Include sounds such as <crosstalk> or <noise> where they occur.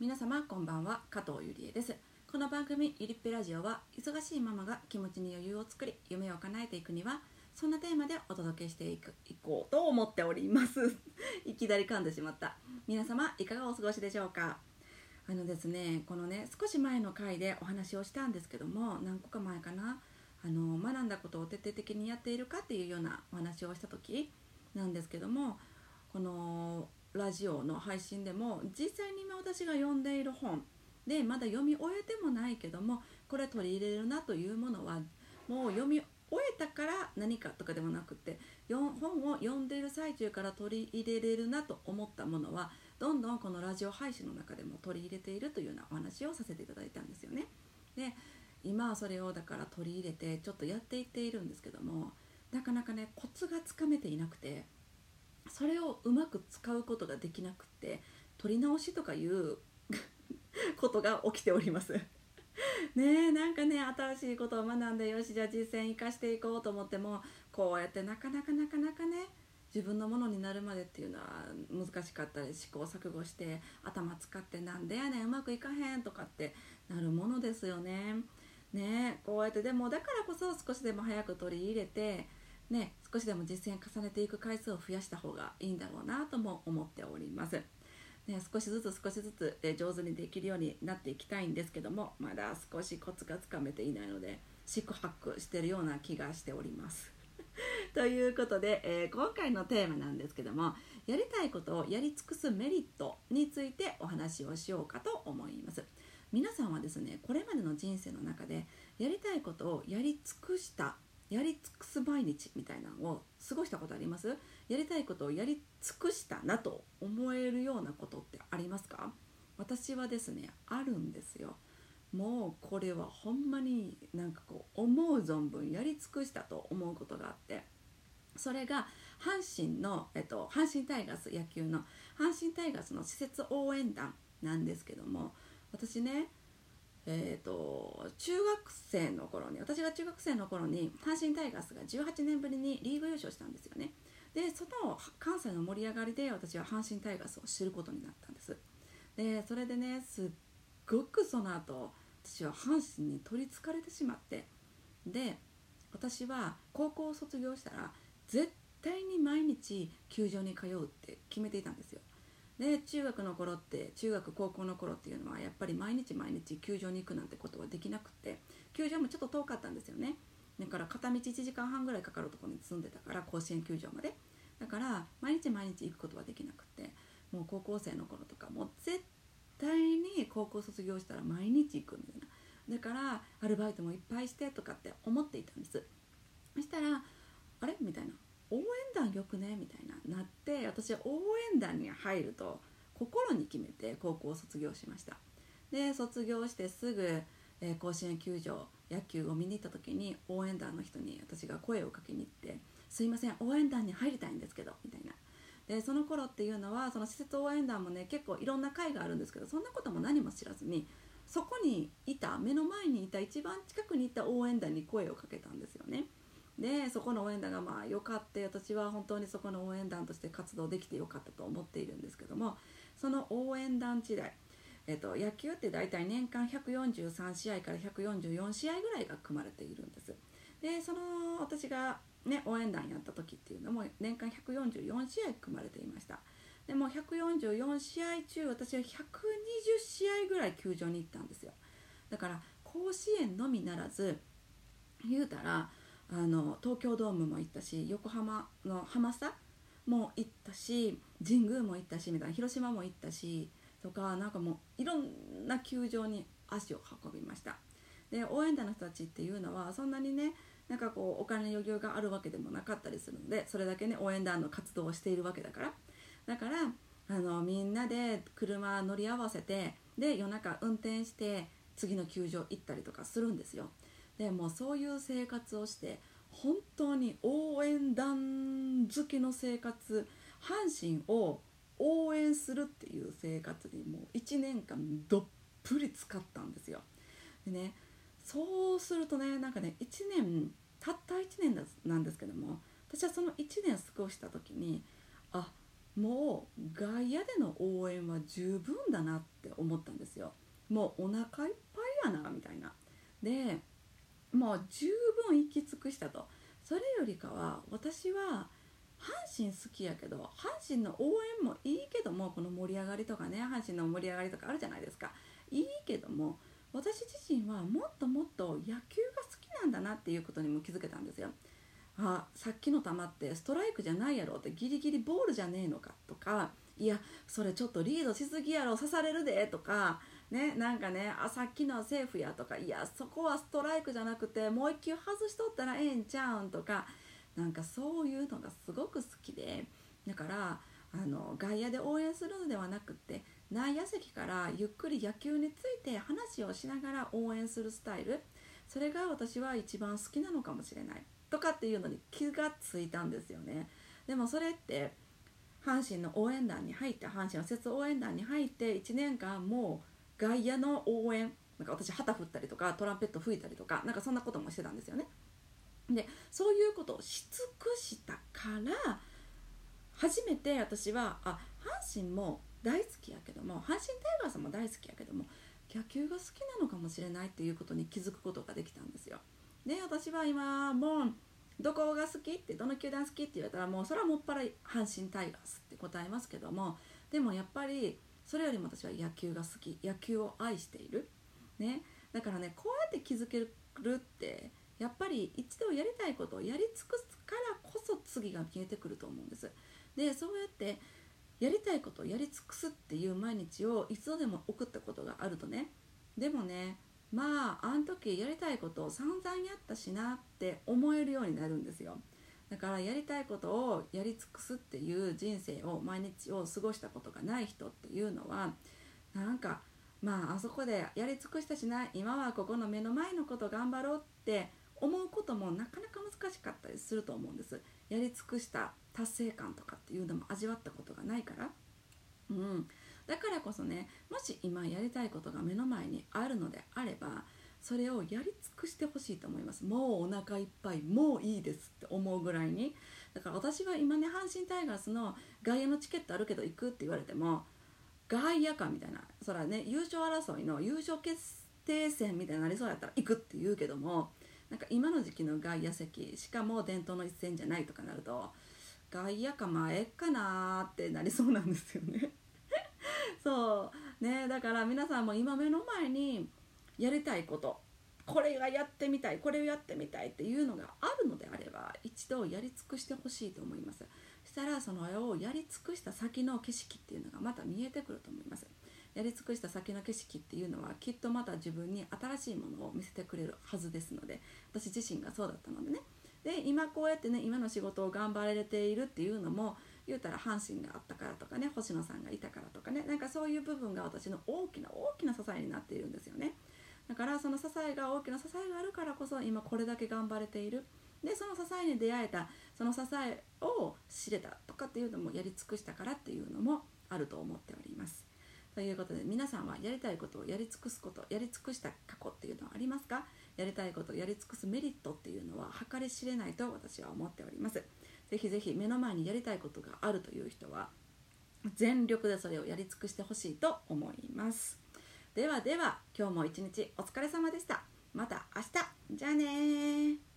皆様こんばんは。加藤ゆりえです。この番組ゆりっぺラジオは忙しいママが気持ちに余裕を作り夢を叶えていくにはそんなテーマでお届けしていくいこうと思っております。<laughs> いきなり噛んでしまった。皆様いかがお過ごしでしょうか？あのですねこのね少し前の回でお話をしたんですけども何個か前かな？あの学んだことを徹底的にやっているかっていうようなお話をした時なんですけどもこのラジオの配信でも実際に今私が読んでいる本でまだ読み終えてもないけどもこれ取り入れるなというものはもう読み終えたから何かとかでもなくて本を読んでいる最中から取り入れれるなと思ったものはどんどんこのラジオ配信の中でも取り入れているというようなお話をさせていただいたんですよね。で今はそれをだから取り入れてちょっとやっていっているんですけどもなかなかねコツがつかめていなくてそれをうまく使うことができなくって取り直しとかいう <laughs> ことが起きております <laughs> ねえなんかね新しいことを学んでよしじゃあ実践生かしていこうと思ってもこうやってなかなかなかなかね自分のものになるまでっていうのは難しかったり試行錯誤して頭使ってなんでやねんうまくいかへんとかってなるものですよね。ねこうやってでもだからこそ少しでも早く取り入れてね、少しでも実践重ねていく回数を増やした方がいいんだろうなとも思っております。ね、少しずつ少しずつ、え上手にできるようになっていきたいんですけどもまだ少しコツがつかめていないので四苦八苦してるような気がしております。<laughs> ということで、えー、今回のテーマなんですけどもやりたいことをやり尽くすメリットについてお話をしようかと思います。皆さんはですねこれまでの人生の中でやりたいことをやり尽くしたやり尽くす毎日みたいなのを過ごしたことあります？やりたいことをやり尽くしたなと思えるようなことってありますか？私はですねあるんですよ。もうこれはほんまになんかこう思う存分やり尽くしたと思うことがあって。それが阪神の、えっと、阪神タイガース野球の阪神タイガースの施設応援団なんですけども私ねえーと、中学生の頃に私が中学生の頃に阪神タイガースが18年ぶりにリーグ優勝したんですよね。でその関西の盛り上がりで私は阪神タイガースを知ることになったんです。でそれでねすっごくその後私は阪神に取りつかれてしまってで私は高校を卒業したら絶対に毎日球場に通うって決めていたんですよ。で中学の頃って中学高校の頃っていうのはやっぱり毎日毎日球場に行くなんてことはできなくて球場もちょっと遠かったんですよね。だから片道1時間半ぐらいかかるところに住んでたから甲子園球場まで。だから毎日毎日行くことはできなくてもう高校生の頃とかもう絶対に高校卒業したら毎日行くみたいな。だからアルバイトもいっぱいしてとかって思っていたんです。そしたらあれ？みたいな。応援団よくね？みたいななって私は応援団に入ると心に決めて高校を卒業しました。で卒業してすぐ、えー、甲子園球場野球を見に行った時に応援団の人に私が声をかけに行って「すいません応援団に入りたいんですけど」みたいな。でその頃っていうのはその施設応援団もね結構いろんな会があるんですけどそんなことも何も知らずにそこにいた目の前にいた一番近くにいた応援団に声をかけたんですよね。でそこの応援団がまあ良かって私は本当にそこの応援団として活動できてよかったと思っているんですけどもその応援団時代、えっと、野球って大体年間143試合から144試合ぐらいが組まれているんです。でその私が、ね、応援団やった時っていうのも年間144試合組まれていました。でも144試合中私は120試合ぐらい球場に行ったんですよ。だから甲子園のみならず言うたらあの東京ドームも行ったし横浜のハマスタも行ったし神宮も行ったしみたいな広島も行ったしとかなんかもういろんな球場に足を運びました。で応援団の人たちっていうのはそんなにねなんかこうお金の余裕があるわけでもなかったりするのでそれだけね応援団の活動をしているわけだから。だからあのみんなで車乗り合わせてで夜中運転して次の球場行ったりとかするんですよ。でもそういう生活をして本当に応援団好きの生活阪神を応援するっていう生活にもう1年間どっぷり使ったんですよ。でねそうするとねなんかね1年たった1年なんですけども私はその1年過ごした時にあもう外野での応援は十分だなって思ったんですよもうお腹いっぱいやなみたいなでもう十分行き尽くしたと。それよりかは私は阪神好きやけど阪神の応援もいいけどもこの盛り上がりとかね阪神の盛り上がりとかあるじゃないですか。いいけども私自身はもっともっと野球が好きなんだなっていうことにも気づけたんですよ。あさっきの球ってストライクじゃないやろってギリギリボールじゃねえのかとかいやそれちょっとリードしすぎやろ刺されるでとかねなんかねあさっきのはセーフやとかいやそこはストライクじゃなくてもう一球外しとったらええんちゃうんとかなんかそういうのがすごく好きでだからあの外野で応援するのではなくって内野席からゆっくり野球について話をしながら応援するスタイルそれが私は一番好きなのかもしれないとかっていうのに気がついたんですよね。でもそれって阪神の応援団に入って阪神の施設応援団に入って1年間もう外野の応援なんか私旗振ったりとかトランペット吹いたりとかなんかそんなこともしてたんですよねでそういうことをし尽くしたから初めて私はあ阪神も大好きやけども阪神タイガースも大好きやけども野球が好きなのかもしれないっていうことに気づくことができたんですよ。で私は今もうどこが好きってどの球団好きって言われたらもうそれはもっぱら阪神タイガースって答えますけどもでもやっぱりそれよりも私は野球が好き。野球を愛している、ね、だからねこうやって気づけるってやっぱり一度やりたいことをやり尽くすからこそ次が見えてくると思うんです。でそうやってやりたいことをやり尽くすっていう毎日を一度でも送ったことがあるとね。でもねまああん時やりたいことを散々やったしなって思えるようになるんですよ。だからやりたいことをやり尽くすっていう人生を毎日を過ごしたことがない人っていうのはなんかまああそこでやり尽くしたしない今はここの目の前のこと頑張ろうって思うこともなかなか難しかったりすると思うんです。やり尽くした達成感とかっていうのも味わったことがないから。うん。だからこそねもし今やりたいことが目の前にあるのであればそれをやり尽くしてほしいと思います。もうお腹いっぱいもういいですって思うぐらいに。だから私は今ね阪神タイガースの外野のチケットあるけど行くって言われても外野かみたいなそらね優勝争いの優勝決定戦みたいになりそうやったら行くって言うけどもなんか今の時期の外野席しかも伝統の一戦じゃないとかなると外野か前かなってなりそうなんですよね。<laughs> そう。ねだから皆さんも今目の前にやりたいこと。これがやってみたい。これをやってみたいっていうのがあるのであれば一度やり尽くしてほしいと思います。したらその絵をやり尽くした先の景色っていうのがまた見えてくると思います。やり尽くした先の景色っていうのはきっとまた自分に新しいものを見せてくれるはずですので私自身がそうだったのでね。で今こうやってね今の仕事を頑張られているっていうのも言うたら阪神があったからとかね星野さんがいたからとかねなんかそういう部分が私の大きな大きな支えになっているんですよね。だからその支えが大きな支えがあるからこそ今これだけ頑張れている。でその支えに出会えたその支えを知れたとかっていうのもやり尽くしたからっていうのもあると思っております。ということで皆さんはやりたいことをやり尽くすことやり尽くした過去っていうのはありますか？やりたいことをやり尽くすメリットっていうのは計り知れないと私は思っております。ぜひぜひ目の前にやりたいことがあるという人は全力でそれをやり尽くしてほしいと思います。ではでは今日も一日お疲れ様でした。また明日。じゃあね